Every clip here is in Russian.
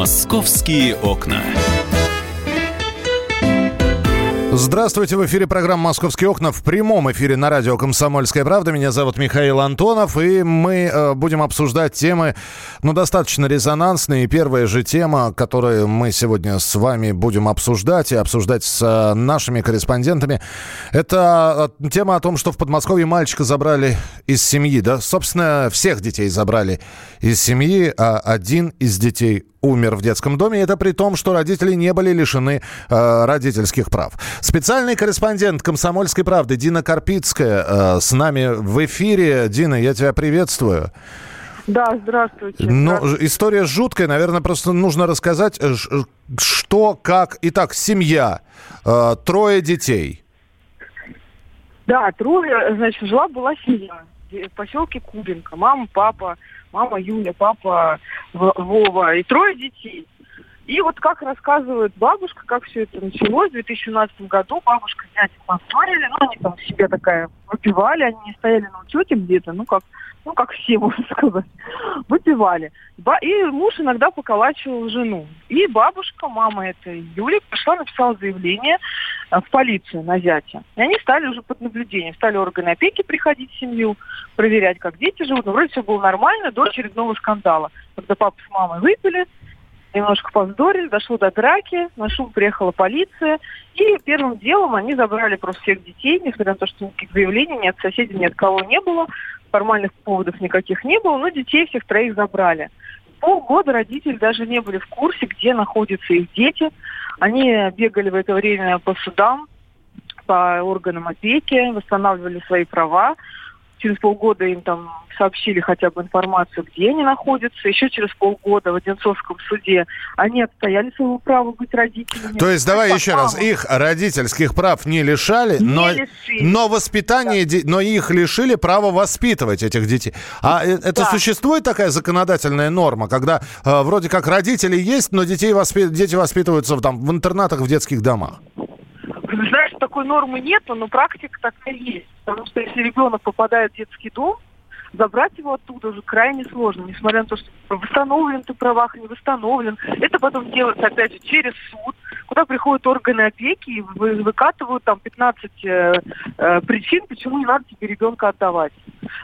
Московские окна. Здравствуйте, в эфире программа «Московские окна» в прямом эфире на радио «Комсомольская правда». Меня зовут Михаил Антонов, и мы э, будем обсуждать темы, ну, достаточно резонансные. Первая же тема, которую мы сегодня с вами будем обсуждать и обсуждать с э, нашими корреспондентами, это э, тема о том, что в Подмосковье мальчика забрали из семьи, да, собственно, всех детей забрали из семьи, а один из детей умер в детском доме. Это при том, что родители не были лишены э, родительских прав. Специальный корреспондент «Комсомольской правды» Дина Карпицкая э, с нами в эфире. Дина, я тебя приветствую. Да, здравствуйте. Ну, история жуткая, наверное, просто нужно рассказать, что, как. Итак, семья, э, трое детей. Да, трое, значит, жила-была семья в поселке Кубинка. Мама, папа, мама Юля, папа Вова и трое детей. И вот как рассказывает бабушка, как все это началось, в 2017 году бабушка с дядей повторили, ну, они там себе такая выпивали, они не стояли на учете где-то, ну, как ну, как все, можно сказать, выпивали. И муж иногда поколачивал жену. И бабушка, мама этой Юли, пришла, написала заявление э, в полицию на зятя. И они стали уже под наблюдением. Стали органы опеки приходить в семью, проверять, как дети живут. Но вроде все было нормально до очередного скандала. Когда папа с мамой выпили, немножко повздорили, дошло до драки, на шум приехала полиция, и первым делом они забрали просто всех детей, несмотря на то, что никаких заявлений ни от соседей, ни от кого не было, формальных поводов никаких не было, но детей всех троих забрали. Полгода родители даже не были в курсе, где находятся их дети. Они бегали в это время по судам, по органам опеки, восстанавливали свои права через полгода им там сообщили хотя бы информацию, где они находятся. Еще через полгода в Одинцовском суде они отстояли своего права быть родителями. То есть, давай еще раз, их родительских прав не лишали, не но, лишили. но воспитание, да. но их лишили права воспитывать этих детей. А э, это да. существует такая законодательная норма, когда э, вроде как родители есть, но детей воспи... дети воспитываются там, в интернатах, в детских домах? Знаешь, такой нормы нет, но практика такая есть. Потому что если ребенок попадает в детский дом, забрать его оттуда уже крайне сложно, несмотря на то, что восстановлен ты правах, не восстановлен. Это потом делается, опять же, через суд, куда приходят органы опеки и выкатывают там 15 э, э, причин, почему не надо тебе ребенка отдавать.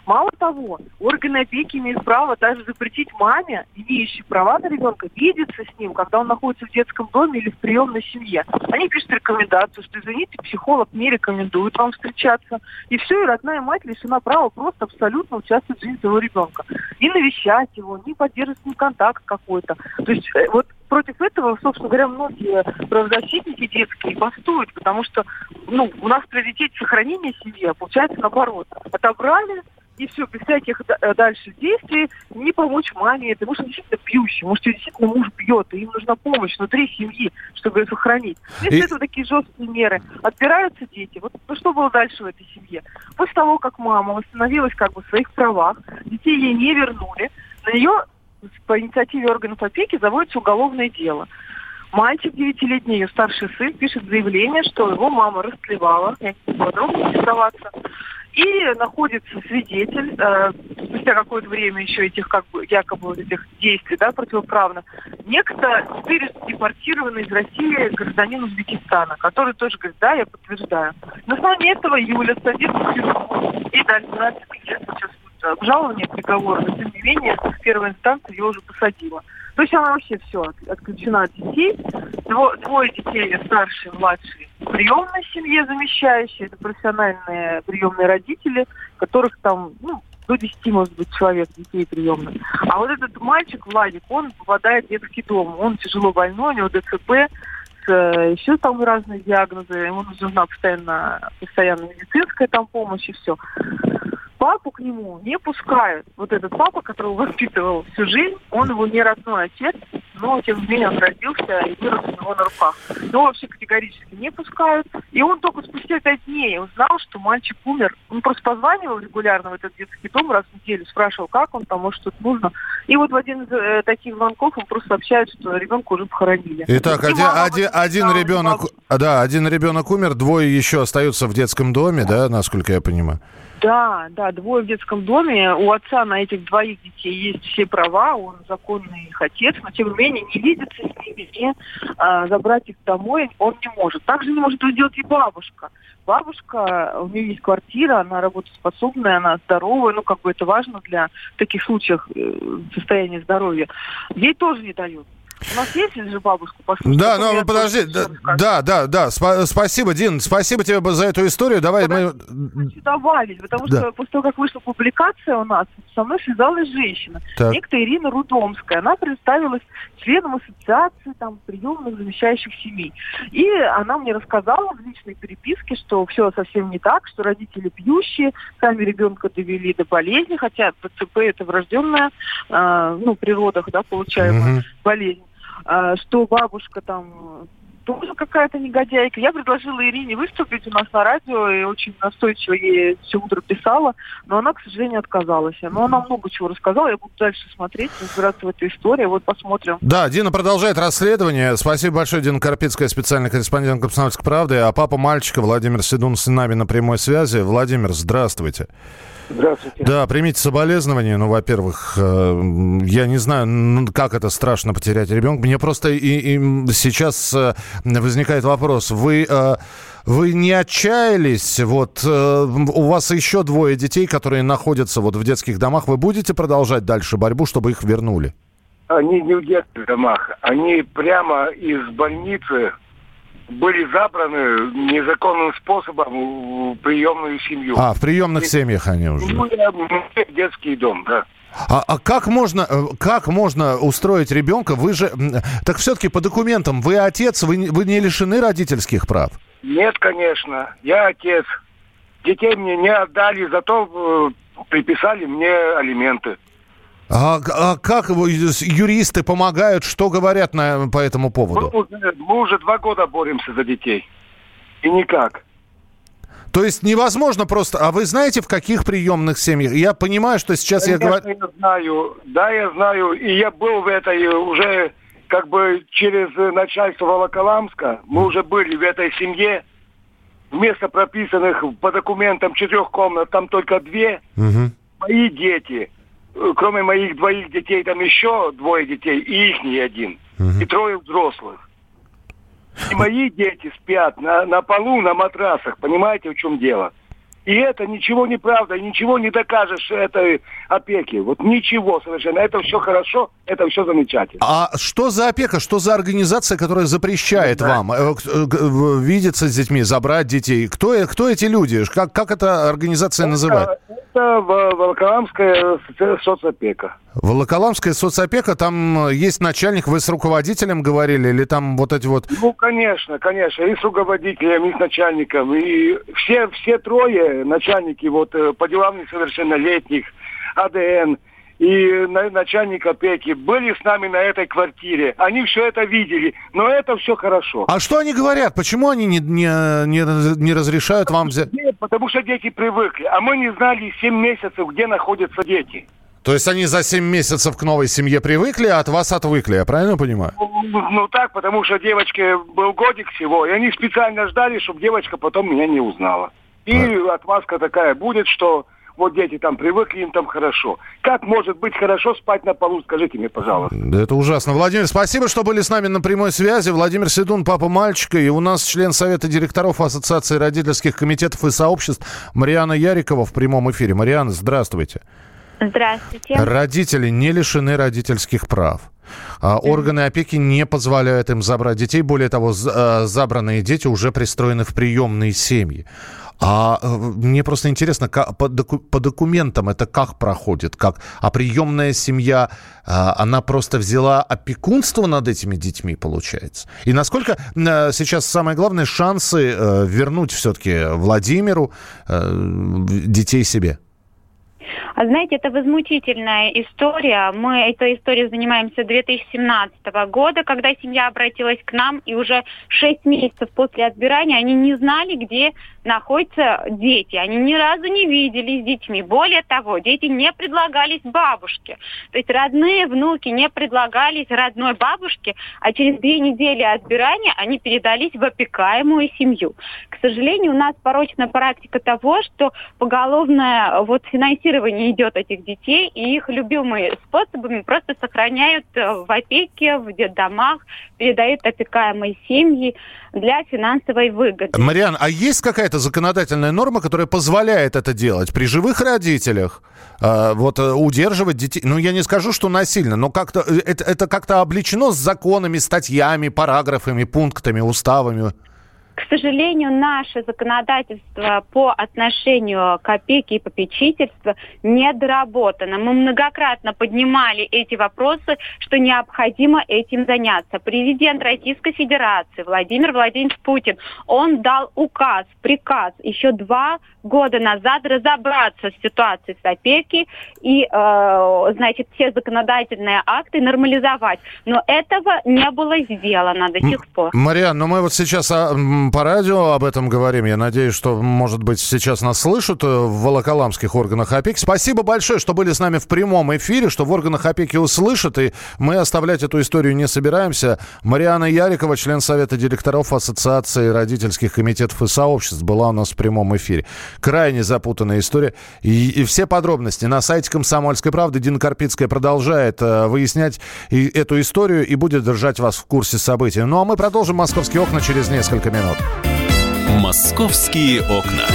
Мало того, органы опеки имеют право даже запретить маме, имеющей права на ребенка, видеться с ним, когда он находится в детском доме или в приемной семье. Они пишут рекомендацию, что, извините, психолог не рекомендует вам встречаться. И все, и родная мать лишена права просто абсолютно участвовать в жизни своего ребенка. Не навещать его, не поддерживать с ним контакт какой-то. То есть э, вот против этого, собственно говоря, многие правозащитники детские бастуют, потому что ну, у нас приоритет сохранения семьи, а получается наоборот. Отобрали, и все, без всяких э, дальше действий, не помочь маме, это может действительно пьющий, может действительно муж бьет, и им нужна помощь внутри семьи, чтобы ее сохранить. Если и... это такие жесткие меры, отбираются дети. Вот ну, что было дальше в этой семье? После того, как мама восстановилась как бы в своих правах, детей ей не вернули, на нее по инициативе органов опеки заводится уголовное дело. Мальчик девятилетний, ее старший сын, пишет заявление, что его мама растлевала, я не подробно интересоваться, и находится свидетель, э, спустя какое-то время еще этих как бы якобы этих действий, да, противоправно, некто теперь депортированный из России гражданин Узбекистана, который тоже говорит, да, я подтверждаю. На основании этого Юля садится в и дальше 12 лет сейчас обжалование приговора, но тем не менее первая инстанция ее уже посадила. То есть она вообще все отключена от детей. Дво, двое детей, старший, младший, в приемной семье замещающие. Это профессиональные приемные родители, которых там, ну, до 10, может быть, человек детей приемных. А вот этот мальчик, Владик, он попадает в детский дом. Он тяжело больной, у него ДЦП, э, еще там разные диагнозы, ему нужна постоянно, постоянно медицинская там помощь и все папу к нему не пускают. Вот этот папа, которого воспитывал всю жизнь, он его не родной отец, но тем не менее он родился и вырос у него на руках. Но вообще категорически не пускают. И он только спустя пять дней узнал, что мальчик умер. Он просто позванивал регулярно в этот детский дом раз в неделю, спрашивал, как он там, может, что-то нужно. И вот в один из э, таких звонков он просто сообщает, что ребенка уже похоронили. Итак, И один, один, один ребенок, да, один ребенок умер, двое еще остаются в детском доме, да, насколько я понимаю. Да, да, двое в детском доме. У отца на этих двоих детей есть все права, он законный их отец, но тем не менее не видится с ними и а, забрать их домой он не может. Также не может сделать и бабушка. Бабушка, у нее есть квартира, она работоспособная, она здоровая, ну как бы это важно для таких случаев э, состояния здоровья. Ей тоже не дают. У нас есть же бабушку послушать? Да, Потом ну подожди, да, да, да, да, спа- спасибо, Дин, спасибо тебе за эту историю. Давай мы... хочу добавить, потому Да. что после того, как вышла публикация у нас, со мной связалась женщина, Так. некто Ирина Рудомская. Она представилась членом ассоциации там, приемных замещающих семей. И она мне рассказала в личной переписке, что все совсем не так, что родители пьющие, сами ребенка довели до болезни, хотя ПЦП это врожденная, э, ну, при родах, да, получаемая Мгм. болезнь, а, что бабушка там э, тоже какая-то негодяйка. Я предложила Ирине выступить у нас на радио и очень настойчиво ей все утро писала, но она, к сожалению, отказалась. Но она много чего рассказала, я буду дальше смотреть, разбираться в этой истории. Вот посмотрим. Да, Дина продолжает расследование. Спасибо большое, Дина Карпицкая, специальный корреспондент «Комсомольской правды». А папа мальчика Владимир Седун с нами на прямой связи. Владимир, здравствуйте. Здравствуйте. Да, примите соболезнования. Ну, во-первых, э, я не знаю, как это страшно потерять ребенка. Мне просто и, и сейчас э, возникает вопрос. Вы, э, вы не отчаялись? Вот у вас еще двое детей, которые находятся вот в детских домах. Вы будете продолжать дальше борьбу, чтобы их вернули? Они не в детских домах. Они прямо из больницы были забраны незаконным способом в приемную семью. А, в приемных семьях они уже. Ну, детский дом, да. А, а как можно, э, как можно устроить ребенка? Вы же, так все-таки по документам, вы отец, вы, вы не лишены родительских прав. Нет, конечно. Я отец. Детей мне не отдали, зато э, приписали мне алименты. А, а как юристы помогают, что говорят на, по этому Мы поводу? уже, мы уже два года боремся за детей. И никак. То есть невозможно просто... А вы знаете, в каких приемных семьях? Я понимаю, что сейчас я Конечно, говорю... я знаю. Да, я знаю. И я был в этой э, уже как бы через э, начальство Волоколамска. Мы уже были в этой семье. Вместо прописанных по документам четырех комнат, там только две. Мгм. Мои дети, кроме моих двоих детей, там еще двое детей, и их не один. Мгм. И трое взрослых. И мои дети спят на, на полу, на матрасах. Понимаете, в чем дело? И это ничего не правда, ничего не докажешь этой опеки. Вот ничего совершенно. Это все хорошо, это все замечательно. А что за опека, что за организация, которая запрещает Да. вам э, э, видеться с детьми, забрать детей? Кто, э- кто эти люди? Как, как эта организация называется? Это, это Во- Волоколамская соцопека. Волоколамская соцопека, там э, есть начальник, вы с руководителем говорили, или там вот эти вот... Ну, конечно, конечно, и с руководителем, и с начальником, и все, все трое начальники вот э, по делам несовершеннолетних, АДН и на- начальник опеки были с нами на этой квартире. Они все это видели, но это все хорошо. А что они говорят? Почему они не, не, не, не разрешают вам взять? Нет, потому что дети привыкли, а мы не знали 7 месяцев, где находятся дети. То есть они за 7 месяцев к новой семье привыкли, а от вас отвыкли, я правильно понимаю? Ну, ну, так, потому что девочке был годик всего, и они специально ждали, чтобы девочка потом меня не узнала. И отмазка такая будет, что вот дети там привыкли, им там хорошо. Как может быть хорошо спать на полу, скажите мне, пожалуйста. Да это ужасно. Владимир, спасибо, что были с нами на прямой связи. Владимир Седун, папа мальчика, и у нас член Совета директоров Ассоциации родительских комитетов и сообществ Мариана Ярикова в прямом эфире. Мариана, здравствуйте. Здравствуйте. Родители не лишены родительских прав. А Органы опеки не позволяют им забрать детей. Более того, э, забранные дети уже пристроены в приемные семьи. А э, мне просто интересно, как, по, доку- по документам это как проходит? Как? А приемная семья, э, она просто взяла опекунство над этими детьми, получается? И насколько э, сейчас самое главное шансы вернуть все-таки Владимиру детей себе? А знаете, это возмутительная история. Мы этой историей занимаемся 2017 года, когда семья обратилась к нам, и уже 6 месяцев после отбирания они не знали, где находятся дети. Они ни разу не виделись с детьми. Более того, дети не предлагались бабушке. То есть родные внуки не предлагались родной бабушке, а через две недели отбирания они передались в опекаемую семью. К сожалению, у нас порочная практика того, что поголовное вот финансирование идет этих детей, и их любимые способами просто сохраняют э, в опеке, в детдомах, передают опекаемые семьи для финансовой выгоды. Мариан, а есть какая-то законодательная норма, которая позволяет это делать при живых родителях? Э, вот э, удерживать детей, ну я не скажу, что насильно, но как-то э, это, это как-то обличено с законами, статьями, параграфами, пунктами, уставами. К сожалению, наше законодательство по отношению к опеке и попечительству не доработано. Мы многократно поднимали эти вопросы, что необходимо этим заняться. Президент Российской Федерации Владимир Владимирович Путин, он дал указ, приказ еще два года назад разобраться с ситуацией с опеки и, э, значит, все законодательные акты нормализовать. Но этого не было сделано до сих пор. Мариан, ну мы вот сейчас а, по радио об этом говорим. Я надеюсь, что, может быть, сейчас нас слышат э, в волоколамских органах опеки. Спасибо большое, что были с нами в прямом эфире, что в органах опеки услышат, и мы оставлять эту историю не собираемся. Мариана Ярикова, член Совета директоров Ассоциации родительских комитетов и сообществ, была у нас в прямом эфире. Крайне запутанная история. И, и все подробности на сайте «Комсомольской правды». Дина Карпицкая продолжает э, выяснять и, эту историю и будет держать вас в курсе событий. Ну а мы продолжим «Московские окна» через несколько минут. «Московские окна».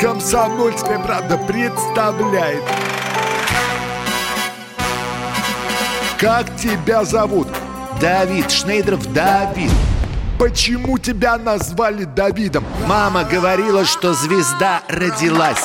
Комсомольская правда представляет. Как тебя зовут? Давид Шнейдров Давид. Почему тебя назвали Давидом? Мама говорила, что звезда родилась.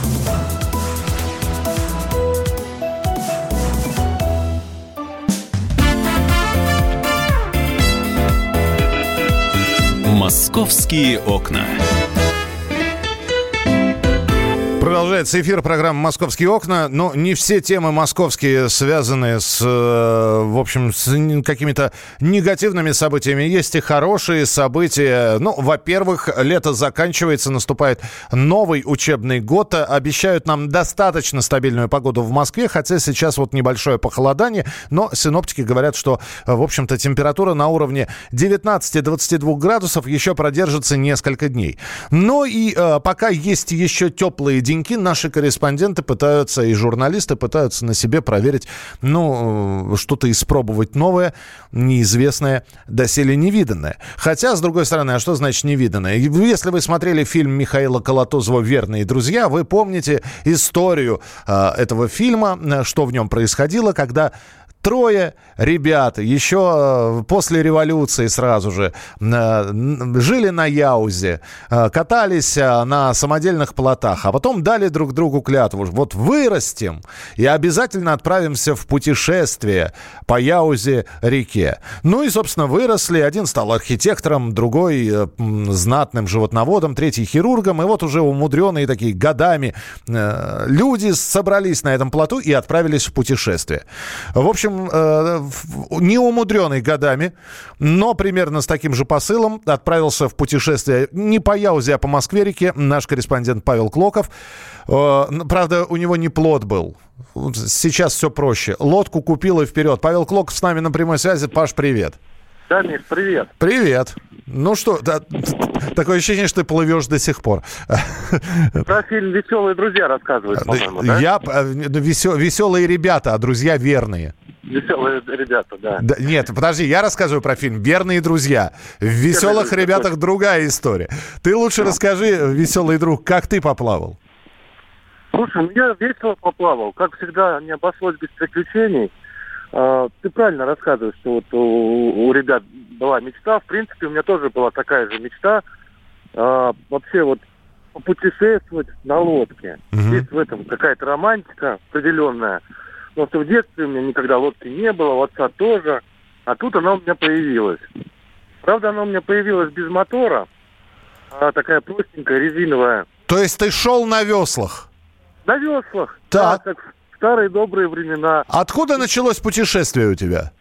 «Московские окна». Продолжается эфир программы «Московские окна». Но не все темы московские связаны с, э, в общем, с какими-то негативными событиями. Есть и хорошие события. Ну, во-первых, лето заканчивается, наступает новый учебный год. Обещают нам достаточно стабильную погоду в Москве, хотя сейчас вот небольшое похолодание. Но синоптики говорят, что, в общем-то, температура на уровне 19-22 градусов еще продержится несколько дней. Но и э, пока есть еще теплые деньки наши корреспонденты пытаются, и журналисты пытаются на себе проверить, ну, что-то испробовать новое, неизвестное, доселе невиданное. Хотя, с другой стороны, а что значит невиданное? Если вы смотрели фильм Михаила Колотозова «Верные друзья», вы помните историю э, этого фильма, э, что в нем происходило, когда Трое ребят еще э, после революции сразу же э, жили на Яузе, э, катались на самодельных плотах, а потом дали друг другу клятву. Вот вырастем и обязательно отправимся в путешествие по Яузе реке. Ну и, собственно, выросли. Один стал архитектором, другой знатным животноводом, третий хирургом. И вот уже умудренные такие годами люди собрались на этом плоту и отправились в путешествие. В общем, общем, э, не годами, но примерно с таким же посылом отправился в путешествие не по Яузе, а по Москве-реке наш корреспондент Павел Клоков. Э, правда, у него не плод был. Сейчас все проще. Лодку купил и вперед. Павел Клоков с нами на прямой связи. Паш, привет. Да, Миш, привет. Привет. Ну что, да, такое ощущение, что ты плывешь до сих пор. Про фильм «Веселые друзья» рассказывают, по-моему, да? Я, э, веселые ребята, а друзья верные. Веселые ребята, да. Да, нет, подожди, я рассказываю про фильм «Верные друзья». В «Веселых друзья», ребятах» другая история. Ты лучше расскажи, веселый друг, как ты поплавал? Слушай, ну я весело поплавал. Как всегда, не обошлось без приключений. А, ты правильно рассказываешь, что вот у, у ребят была мечта. В принципе, у меня тоже была такая же мечта. А, вообще вот попутешествовать на лодке. Мгм. Есть в этом какая-то романтика определенная. Потому что в детстве у меня никогда лодки не было, у отца тоже. А тут она у меня появилась. Правда, она у меня появилась без мотора. А такая простенькая, резиновая. То есть ты шел на веслах? На веслах. Так. Да, как старые добрые времена. Откуда началось путешествие у тебя?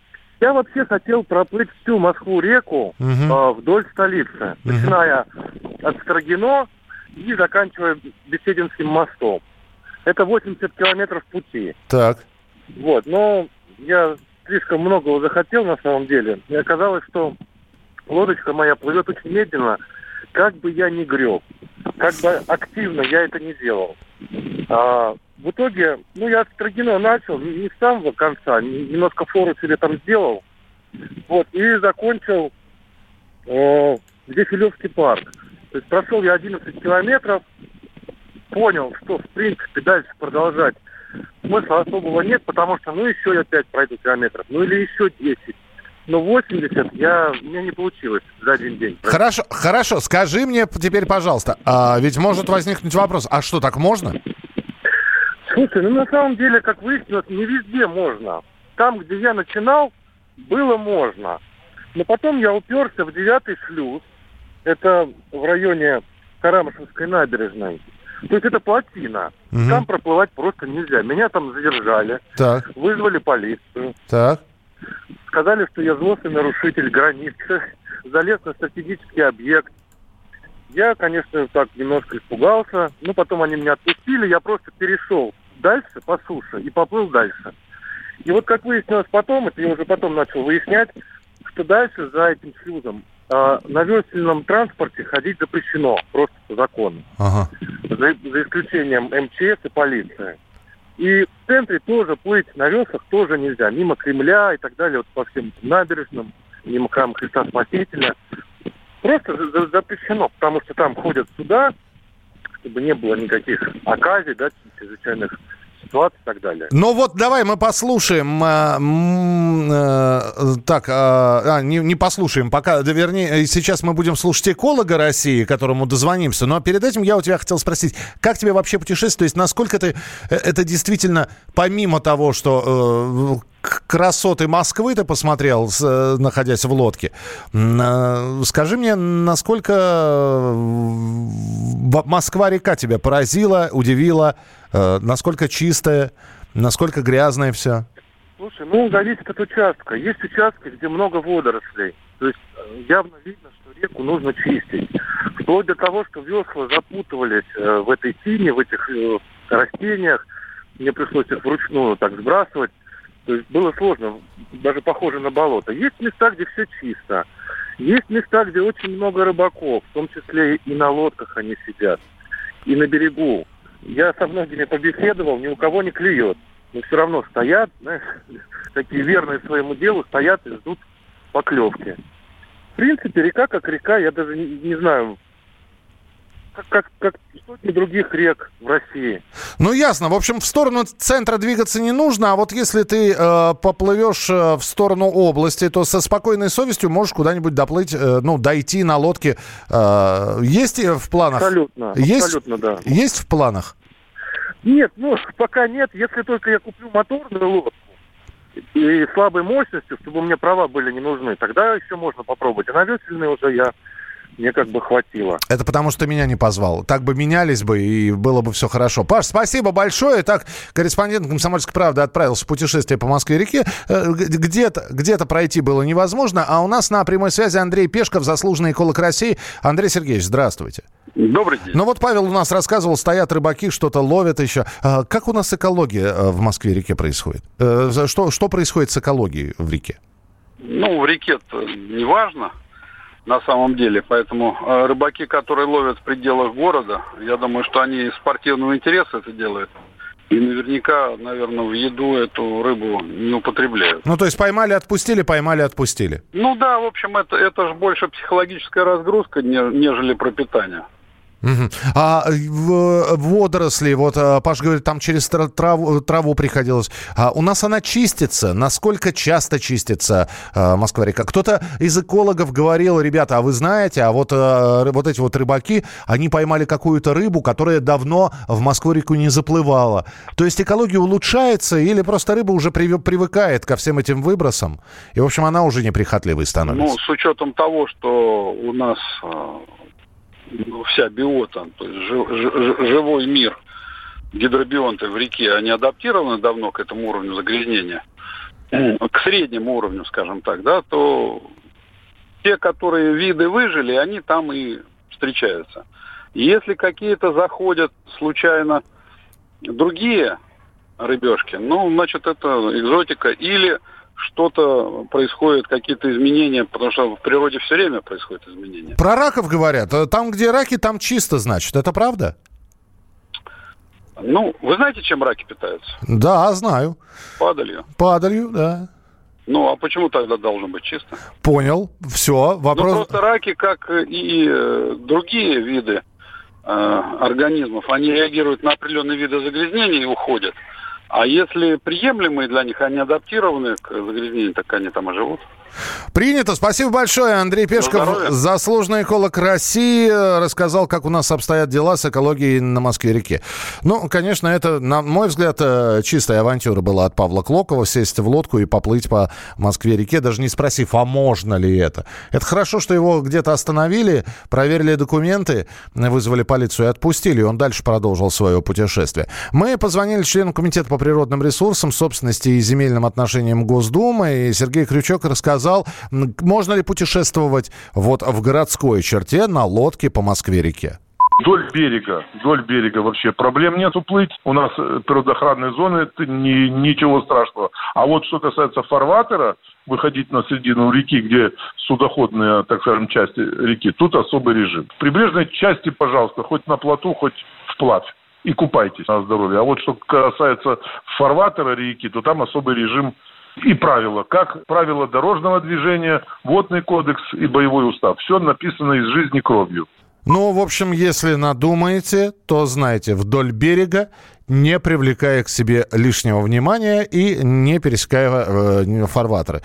Я вообще хотел проплыть всю Москву-реку Мгм. а, вдоль столицы, Мгм. начиная от Строгино и заканчивая Бесединским мостом. Это 80 километров пути. Так. Вот, но я слишком многого захотел на самом деле. И оказалось, что лодочка моя плывет очень медленно, как бы я ни греб, как бы активно я это не делал. А, в итоге, ну, я от Строгино начал, не с самого конца, немножко фору себе там сделал, вот, и закончил э, где Филевский парк. То есть прошел я 11 километров, понял, что, в принципе, дальше продолжать смысла особого нет, потому что, ну, еще я 5 пройду километров, ну, или еще 10. Но 80 я, у меня не получилось за один день. Хорошо, хорошо. Скажи мне теперь, пожалуйста, а ведь может возникнуть вопрос, а что, так можно? Слушай, ну на самом деле, как выяснилось, не везде можно. Там, где я начинал, было можно. Но потом я уперся в девятый шлюз. Это в районе Карамышевской набережной. То есть это плотина. Мгм. Там проплывать просто нельзя. Меня там задержали, Так, вызвали полицию. так. Сказали, что я злостный нарушитель границы, залез на стратегический объект. Я, конечно, так немножко испугался, но потом они меня отпустили, я просто перешел дальше по суше и поплыл дальше. И вот как выяснилось потом, это я уже потом начал выяснять, что дальше за этим шлюзом а, на весельном транспорте ходить запрещено, просто по закону Ага. за, за исключением МЧС и полиции. И в центре тоже плыть на веслах тоже нельзя. Мимо Кремля и так далее, вот по всем набережным, мимо храма Христа Спасителя. Просто за- за- запрещено, потому что там ходят суда, чтобы не было никаких оказий, да, чрезвычайных ситуаций и так далее. Ну вот давай мы послушаем. а, м, э, так, а, а, не, не послушаем, пока, да, вернее, э, сейчас мы будем слушать эколога России, которому дозвонимся. Но перед этим я у тебя хотел спросить, как тебе вообще путешествие? То есть насколько ты э, это действительно, помимо того, что э, красоты Москвы ты посмотрел, э, находясь в лодке, э, скажи мне, насколько э, Москва-река тебя поразила, удивила, э, насколько чистая, насколько грязное все? Слушай, ну, зависит от участка. Есть участки, где много водорослей. То есть э, явно видно, что реку нужно чистить. Вплоть до того, что весла запутывались э, в этой тине, в этих э, растениях. Мне пришлось их вручную так сбрасывать. То есть было сложно, даже похоже на болото. Есть места, где все чисто. Есть места, где очень много рыбаков, в том числе и на лодках они сидят, и на берегу. Я со многими побеседовал, ни у кого не клюет. Но все равно стоят, знаешь, такие верные своему делу, стоят и ждут поклевки. В принципе, река как река, я даже не, не знаю, как, как, как сотни других рек в России. Ну, ясно. В общем, в сторону центра двигаться не нужно, а вот если ты э, поплывешь э, в сторону области, то со спокойной совестью можешь куда-нибудь доплыть, э, ну, дойти на лодке. Э, есть и в планах? Абсолютно, Есть? абсолютно, да. Есть в планах? Нет, ну, пока нет, если только я куплю моторную лодку и слабой мощностью, чтобы мне права были не нужны, тогда еще можно попробовать. А на весельные уже я, мне как бы хватило. Это потому, что меня не позвал. Так бы менялись бы, и было бы все хорошо. Паш, спасибо большое. Так, корреспондент «Комсомольской правды» отправился в путешествие по Москве-реке. Э, Где-то где пройти было невозможно. А у нас на прямой связи Андрей Пешков, заслуженный эколог России. Андрей Сергеевич, здравствуйте. Добрый день. Ну вот Павел у нас рассказывал, стоят рыбаки, что-то ловят еще. А Как у нас экология э, в Москве-реке происходит? Э, Что, что происходит с экологией в реке? Ну, в реке-то не важно на самом деле, поэтому э, рыбаки, которые ловят в пределах города, я думаю, что они из спортивного интереса это делают. И наверняка, наверное, в еду эту рыбу не употребляют. Ну, то есть поймали, отпустили, поймали, отпустили. Ну да, в общем, это, это же больше психологическая разгрузка, нежели пропитание. Угу. А в, водоросли, вот а, Паш говорит, там через траву, траву приходилось. А у нас она чистится. Насколько часто чистится а, Москва-река? Кто-то из экологов говорил, ребята, а вы знаете, а вот, а, вот эти вот рыбаки, они поймали какую-то рыбу, которая давно в Москву-реку не заплывала. То есть экология улучшается или просто рыба уже привыкает ко всем этим выбросам? И, в общем, она уже неприхотливой становится? Ну, с учетом того, что у нас ну, вся биота, то есть жив, жив, живой мир, гидробионты в реке, они адаптированы давно к этому уровню загрязнения, к среднему уровню, скажем так, да, то те, которые виды выжили, они там и встречаются. Если какие-то заходят случайно другие рыбешки, ну, значит, это экзотика. Или что-то происходит, какие-то изменения, потому что в природе все время происходят изменения. Про раков говорят. Э, там, где раки, там чисто, значит. Это правда? Ну, вы знаете, чем раки питаются? Да, знаю. Падалью. Падалью, да. Ну, а почему тогда должно быть чисто? Понял. Все, вопрос... Ну, просто раки, как и э, другие виды э, организмов, они реагируют на определенные виды загрязнения и уходят. А если приемлемые для них, они адаптированы к загрязнению, так они там и живут. Принято. Спасибо большое. Андрей Пешков, заслуженный эколог России, рассказал, как у нас обстоят дела с экологией на Москве-реке. Ну, конечно, это, на мой взгляд, э, чистая авантюра была от Павла Клокова сесть в лодку и поплыть по Москве-реке, даже не спросив, а можно ли это. Это хорошо, что его где-то остановили, проверили документы, вызвали полицию и отпустили, и он дальше продолжил свое путешествие. Мы позвонили члену Комитета по природным ресурсам, собственности и земельным отношениям Госдумы, и Сергей Крючок рассказал, сказал, можно ли путешествовать вот в городской черте на лодке по Москве-реке? Вдоль берега, вдоль берега вообще проблем нет уплыть. У нас э, природоохранные зоны, это ни, ничего страшного. А вот что касается фарватера, выходить на середину реки, где судоходная, так скажем, часть реки, тут особый режим. В прибрежной части, пожалуйста, хоть на плоту, хоть вплавь и купайтесь на здоровье. А вот что касается фарватера реки, то там особый режим и правила, как правила дорожного движения, водный кодекс и боевой устав. Все написано из жизни кровью. Ну, в общем, если надумаете, то знайте, вдоль берега не привлекая к себе лишнего внимания и не пересекая э, фарватеры.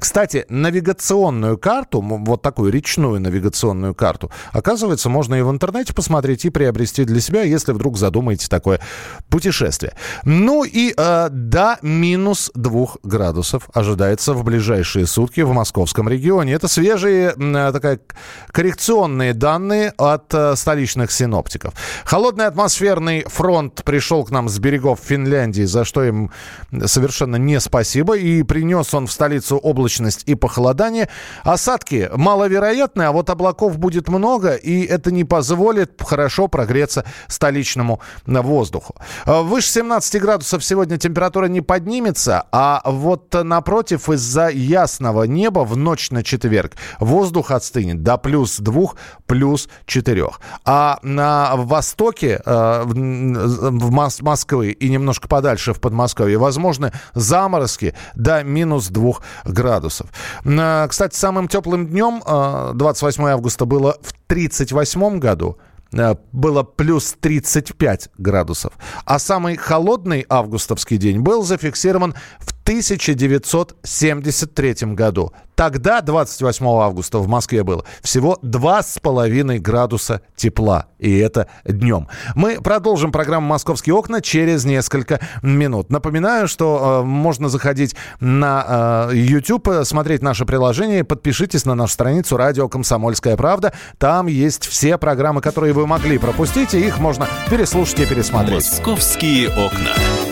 Кстати, навигационную карту, вот такую речную навигационную карту, оказывается, можно и в интернете посмотреть и приобрести для себя, если вдруг задумаете такое путешествие. Ну и э, до минус двух градусов ожидается в ближайшие сутки в московском регионе. Это свежие э, такая коррекционные данные от э, столичных синоптиков. Холодный атмосферный фронт пришел к нам с берегов Финляндии, за что им совершенно не спасибо. И принес он в столицу облачность и похолодание. Осадки маловероятны, а вот облаков будет много, и это не позволит хорошо прогреться столичному воздуху. Выше 17 градусов сегодня температура не поднимется, а вот напротив, из-за ясного неба в ночь на четверг воздух отстынет до плюс 2, плюс 4. А на востоке, э, в Москвы и немножко подальше в Подмосковье возможны заморозки до минус 2 градусов. А, кстати, самым теплым днем 28 а, августа было в 1938 году а, было плюс 35 градусов. А самый холодный августовский день был зафиксирован в 1973 году. Тогда, 28 августа, в Москве было всего 2,5 градуса тепла. И это днем. Мы продолжим программу «Московские окна» через несколько минут. Напоминаю, что э, можно заходить на э, YouTube, смотреть наше приложение. Подпишитесь на нашу страницу «Радио Комсомольская правда». Там есть все программы, которые вы могли пропустить, и их можно переслушать и пересмотреть. «Московские окна».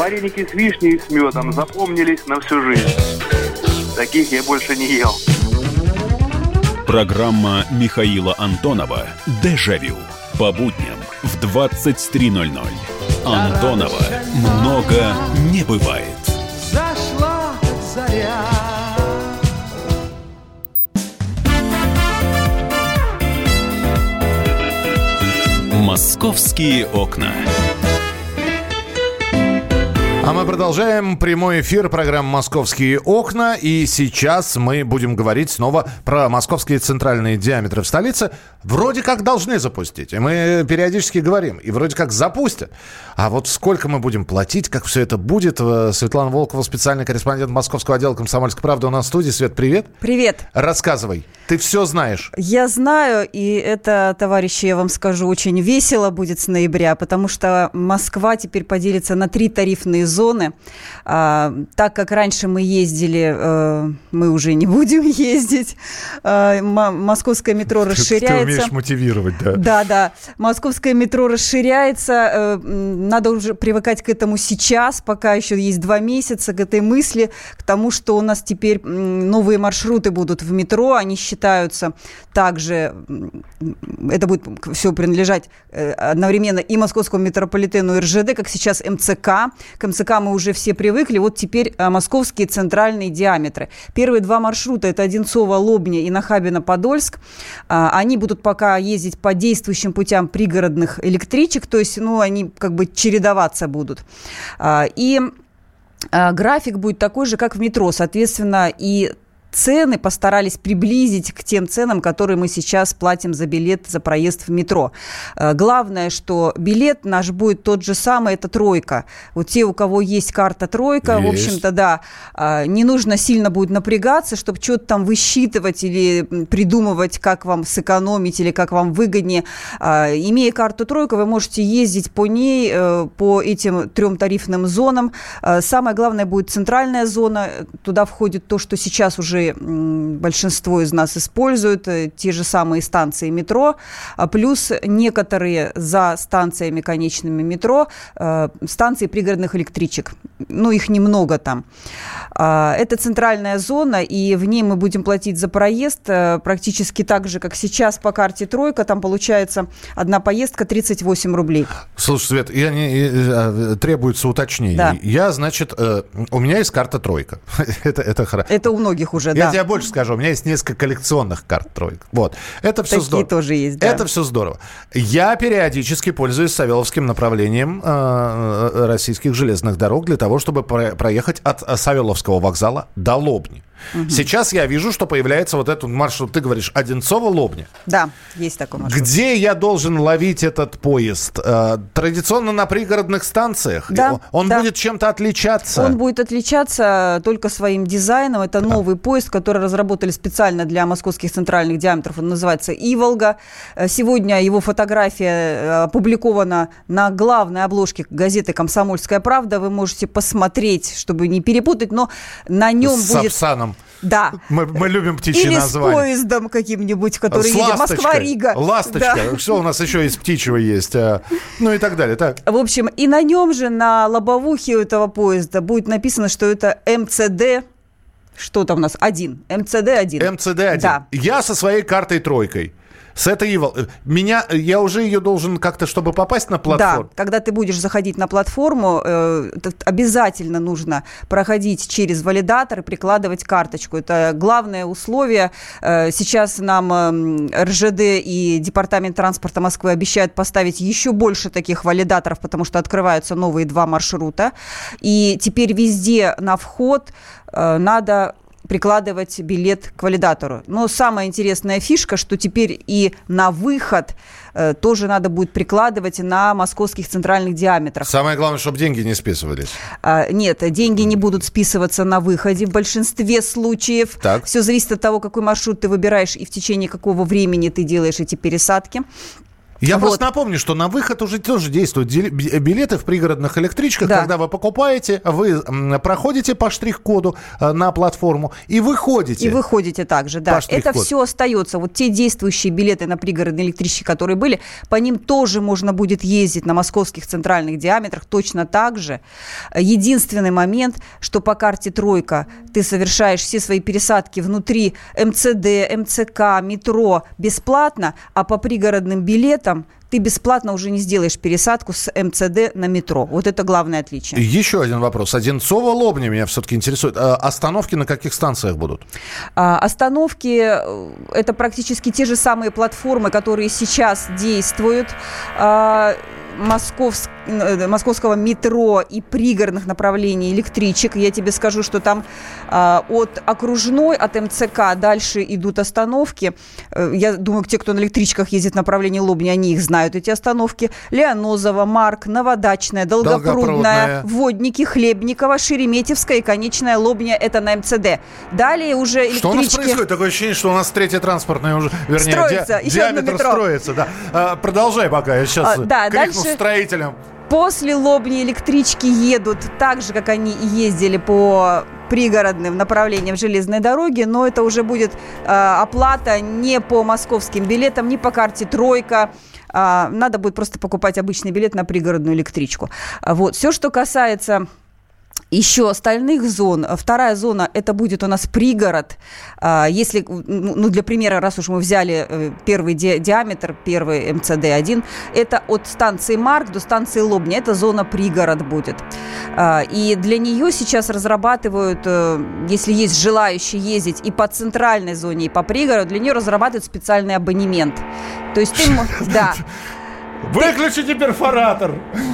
Вареники с вишней и с медом запомнились на всю жизнь. Таких я больше не ел. Программа Михаила Антонова «Дежавю». По будням в 23.00. Антонова много не бывает. Зашла заря. «Московские окна». А мы продолжаем прямой эфир программы «Московские окна». И сейчас мы будем говорить снова про московские центральные диаметры в столице. Вроде как должны запустить. И мы периодически говорим. И вроде как запустят. А вот сколько мы будем платить, как все это будет. э, Светлана Волкова, специальный корреспондент московского отдела «Комсомольской правды» у нас в студии. Свет, привет. Привет. Рассказывай. Ты все знаешь. Я знаю, и это, товарищи, я вам скажу, очень весело будет с ноября, потому что Москва теперь поделится на три тарифные зоны. А, так как раньше мы ездили, э, мы уже не будем ездить. А, московское метро Ты расширяется. умеешь мотивировать, да. Да, да. Московское метро расширяется. э, Надо уже привыкать к этому сейчас, пока еще есть два месяца, к этой мысли, к тому, что у нас теперь новые маршруты будут в метро. Они считаются также, это будет все принадлежать э, одновременно и московскому метрополитену, и РЖД, как сейчас МЦК. К МЦК мы уже все привыкли. Вот теперь э, московские центральные диаметры. Первые два маршрута – это Одинцово, Лобня и Нахабино-Подольск. А, Они будут пока ездить по действующим путям пригородных электричек, то есть, ну, они как бы чередоваться будут. А, И а, график будет такой же, как в метро, соответственно, и цены постарались приблизить к тем ценам, которые мы сейчас платим за билет, за проезд в метро. Э, Главное, что билет наш будет тот же самый, это тройка. Вот те, у кого есть карта тройка, в Есть. общем-то, да, а, не нужно сильно будет напрягаться, чтобы что-то там высчитывать или придумывать, как вам сэкономить или как вам выгоднее. А, Имея карту тройка, вы можете ездить по ней, э, по этим трем тарифным зонам. Самое главное будет центральная зона. Туда входит то, что сейчас уже м, большинство из нас используют, э, те же самые станции метро, а плюс некоторые за станциями конечными метро э, станции пригородных электричек. Ну, их немного там. А, Это центральная зона, и в ней мы будем платить за проезд э, практически так же, как сейчас по карте «Тройка». Там получается одна поездка 38 рублей. Слушай, Свет, я не, требуется уточнение. Да. Я, значит, у меня есть карта тройка. это, это. Это у многих уже, Я да. тебе больше скажу, у меня есть несколько коллекционных карт тройк. Вот. Это все Такие здорово. тоже есть, да. Это все здорово. Я периодически пользуюсь Савеловским направлением э, э, российских железных дорог для того, чтобы про- проехать от э, Савеловского вокзала до Лобни. Сейчас я вижу, что появляется вот этот маршрут, ты говоришь, Одинцово-Лобня. Да, есть такой маршрут. Где я должен ловить этот поезд? Э, Традиционно на пригородных станциях? Да, Он да. будет чем-то отличаться? Он будет отличаться только своим дизайном. Это новый поезд, который разработали специально для московских центральных диаметров. Он называется «Иволга». Э, Сегодня его фотография э, опубликована на главной обложке газеты «Комсомольская правда». Вы можете посмотреть, чтобы не перепутать, но на нем С будет... Сапсаном. Да. Мы, мы любим птичьи Или названия. с поездом каким-нибудь, который С едет. Москва-Рига. Ласточка. Да. Что у нас еще из птичьего есть? А, Ну и так далее. Так. В общем, и на нем же, на лобовухе этого поезда будет написано, что это МЦД, что там у нас, один, МЦД-1. МЦД-1. Да. Я со своей картой тройкой. С этой Ивол. Меня, я уже ее должен как-то, чтобы попасть на платформу. Да, когда ты будешь заходить на платформу, э, обязательно нужно проходить через валидатор и прикладывать карточку. Это главное условие. Э, сейчас нам эм, РЖД и Департамент транспорта Москвы обещают поставить еще больше таких валидаторов, потому что открываются новые два маршрута. И теперь везде на вход э, надо прикладывать билет к валидатору. Но самая интересная фишка, что теперь и на выход э, тоже надо будет прикладывать на московских центральных диаметрах. Самое главное, чтобы деньги не списывались. А, Нет, деньги не будут списываться на выходе в большинстве случаев. Так. Все зависит от того, какой маршрут ты выбираешь и в течение какого времени ты делаешь эти пересадки. Я Вот. просто напомню, что на выход уже тоже действуют билеты в пригородных электричках. Да. Когда вы покупаете, вы проходите по штрих-коду э, на платформу и выходите. И выходите также, да. Это все остается. Вот те действующие билеты на пригородные электрички, которые были, по ним тоже можно будет ездить на московских центральных диаметрах точно так же. Единственный момент, что по карте «Тройка» ты совершаешь все свои пересадки внутри МЦД, МЦК, метро бесплатно, а по пригородным билетам ты бесплатно уже не сделаешь пересадку с МЦД на метро. Вот это главное отличие. Еще один вопрос. Одинцово-Лобня меня все-таки интересует. А Остановки на каких станциях будут? А, Остановки э, – это практически те же самые платформы, которые сейчас действуют. А, Московск- э, московского метро и пригородных направлений электричек. Я тебе скажу, что там а, от окружной, от МЦК дальше идут остановки. Э, Я думаю, те, кто на электричках ездит в направлении Лобни, они их знают, эти остановки. Леонозово, Марк, Новодачная, Долгопрудная. Водники, Хлебникова, Шереметьевская и конечная Лобня – это на МЦД. Далее уже электрички... Что у нас происходит? Такое ощущение, что у нас третья транспортная уже, вернее, Строится, ди- еще диаметр метро. строится. Да. А, продолжай пока, я сейчас А, да, крикну дальше- строителям. После Лобни электрички едут так же, как они и ездили по пригородным направлениям железной дороги, но это уже будет э, оплата не по московским билетам, не по карте «Тройка». А, надо будет просто покупать обычный билет на пригородную электричку. Вот. Все, что касается еще остальных зон. Вторая зона – это будет у нас пригород. А, Если, ну, ну, для примера, раз уж мы взяли э, первый ди- диаметр, первый МЦД-1, это от станции Марк до станции Лобня. Это зона пригород будет. А, И для нее сейчас разрабатывают, э, если есть желающие ездить и по центральной зоне, и по пригороду, для нее разрабатывают специальный абонемент. То есть ты... Да. Выключите перфоратор.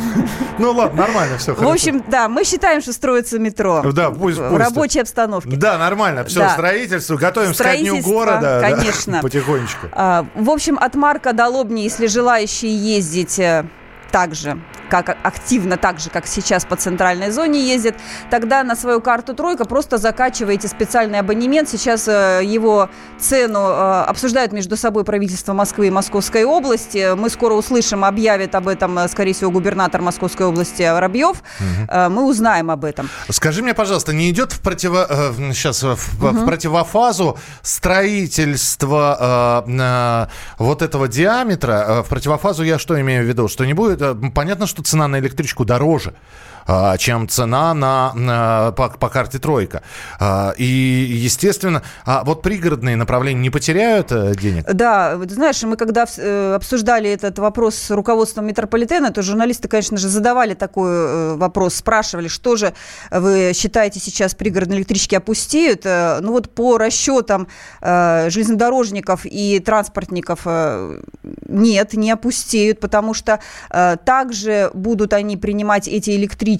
Ну ладно, нормально, все В общем, да, мы считаем, что строится метро. Да, пусть- В пусть. рабочей обстановке. Да, нормально. Все, Да. строительство. Готовимся ко дню города. да, конечно. потихонечку. А, В общем, от Марка до Лобни, если желающие ездить э, так же, как активно, так же, как сейчас по центральной зоне ездят, тогда на свою карту «Тройка» просто закачиваете специальный абонемент. Сейчас э, его цену э, обсуждают между собой правительство Москвы и Московской области. Мы скоро услышим, объявит об этом, э, скорее всего, губернатор Московской области Воробьев. Э, Мы узнаем об этом. Скажи мне, пожалуйста, не идет в, противо, в- сейчас, в, в Мгм. противофазу строительство э, э, вот этого диаметра? В противофазу я что имею в виду? Что не будет... понятно, что цена на электричку дороже чем цена на, по, по карте тройка. Э, И, естественно, а вот пригородные направления не потеряют э, денег? Да, знаешь, мы когда э, обсуждали этот вопрос с руководством метрополитена, то журналисты, конечно же, задавали такой э, вопрос, спрашивали, что же вы считаете сейчас пригородные электрички опустеют? Ну вот по расчетам железнодорожников и транспортников нет, не опустеют, потому что также будут они принимать эти электрички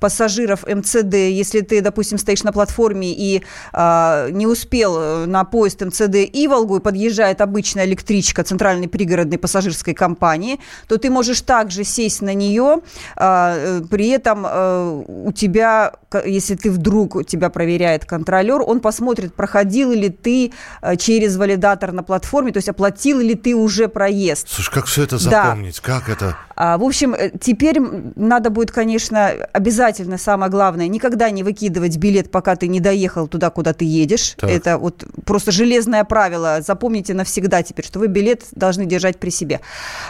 пассажиров МЦД, если ты, допустим, стоишь на платформе и э, не успел э, на поезд МЦД Иволгу и подъезжает обычная электричка центральной пригородной пассажирской компании, то ты можешь также сесть на нее, э, при этом э, у тебя, если ты вдруг тебя проверяет контролер, он посмотрит, проходил ли ты э, через валидатор на платформе, то есть оплатил ли ты уже проезд. Слушай, как все это Да. запомнить? Как это? А, В общем, э, теперь надо будет, конечно, обязательно, самое главное, никогда не выкидывать билет, пока ты не доехал туда, куда ты едешь. Так. Это вот просто железное правило. Запомните навсегда теперь, что вы билет должны держать при себе.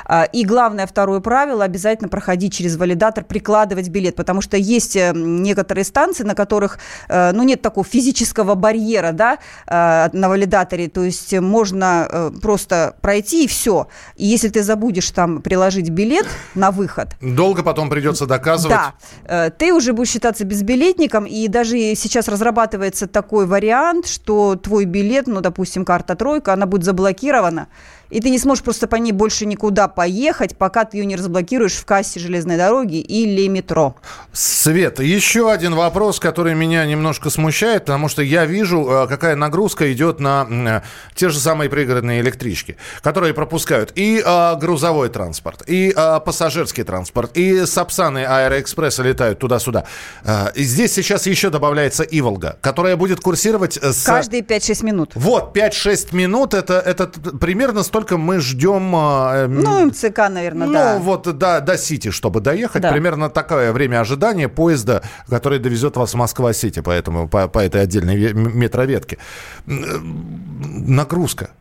А, И главное, второе правило, обязательно проходить через валидатор, прикладывать билет, потому что есть э, некоторые станции, на которых, э, ну, нет такого физического барьера, да, на валидаторе, то есть можно просто пройти и все. И если ты забудешь там приложить билет на выход, Долго потом придется доказывать. да, э, ты уже будешь считаться безбилетником, и даже сейчас разрабатывается такой вариант, что твой билет, ну, допустим, карта тройка, она будет заблокирована, и ты не сможешь просто по ней больше никуда поехать, пока ты ее не разблокируешь в кассе железной дороги или метро. Свет, еще один вопрос, который меня немножко смущает, потому что я вижу, э, какая нагрузка идет на м, те же самые пригородные электрички, которые пропускают и э, грузовой транспорт, и э, пассажирский транспорт, и Сапсаны Аэроэкспресса летают туда-сюда. Э, и здесь сейчас еще добавляется Иволга, которая будет курсировать с... Каждые 5-6 минут. Вот, 5-6 минут, это, это примерно столько мы ждем... Э, ну, МЦК, наверное, ну, да. Ну, вот до, до Сити, чтобы доехать. Да. Примерно такое время ожидания поезда, который довезет вас в Москва-Сити, поэтому по, по этой отдельной метроветке. Нагрузка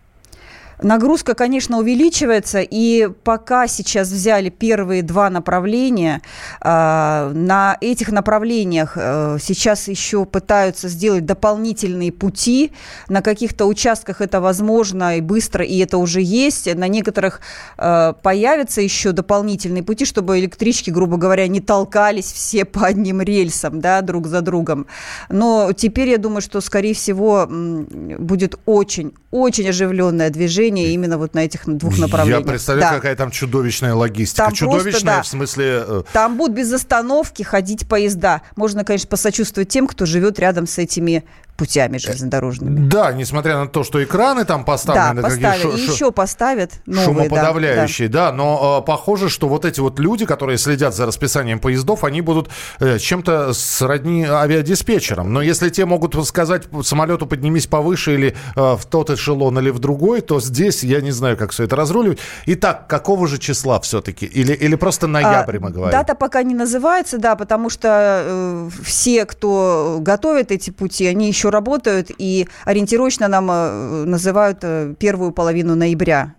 Нагрузка, конечно, увеличивается, и пока сейчас взяли первые два направления, а, на этих направлениях э, сейчас еще пытаются сделать дополнительные пути. На каких-то участках это возможно и быстро, и это уже есть. На некоторых э, появятся еще дополнительные пути, чтобы электрички, грубо говоря, не толкались все по одним рельсам, да, друг за другом. Но теперь я думаю, что, скорее всего, будет очень, очень оживленное движение именно вот на этих двух направлениях. Я представляю, да. какая там чудовищная логистика. Там чудовищная просто, да. в смысле... Э, там будут без остановки ходить поезда. Можно, конечно, посочувствовать тем, кто живет рядом с этими путями железнодорожными. Да, несмотря на то, что экраны там поставлены. Да, поставят. И еще поставят новые. Шумоподавляющие, да. да. Но э, похоже, что вот эти вот люди, которые следят за расписанием поездов, они будут э, чем-то сродни авиадиспетчерам. Но если те могут сказать самолету поднимись повыше или э, в тот эшелон или в другой, то здесь я не знаю, как все это разруливать. Итак, какого же числа все-таки? Или, или просто ноябрь а, мы говорим? Дата пока не называется, да, потому что э, все, кто готовит эти пути, они еще еще работают, и ориентировочно нам э, называют э, первую половину ноября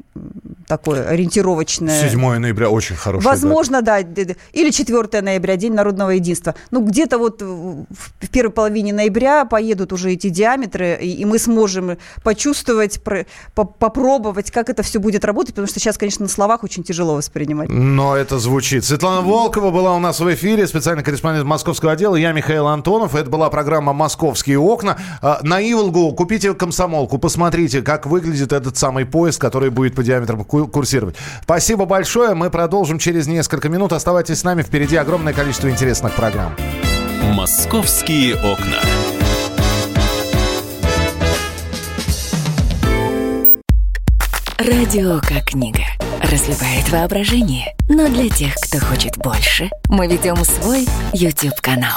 такое ориентировочное. 7 ноября очень хороший. Возможно, дата. да. Или 4 ноября, День народного единства. Ну, где-то вот в первой половине ноября поедут уже эти диаметры, и, мы сможем почувствовать, попробовать, как это все будет работать, потому что сейчас, конечно, на словах очень тяжело воспринимать. Но это звучит. Светлана Волкова была у нас в эфире, специальный корреспондент московского отдела. Я Михаил Антонов. Это была программа «Московские окна». А, на Иволгу купите комсомолку, посмотрите, как выглядит этот самый поезд, который будет по диаметру курсировать. Спасибо большое. Мы продолжим через несколько минут. Оставайтесь с нами. Впереди огромное количество интересных программ. «Московские окна». Радио как книга. Разливает воображение. Но для тех, кто хочет больше, мы ведем свой YouTube-канал.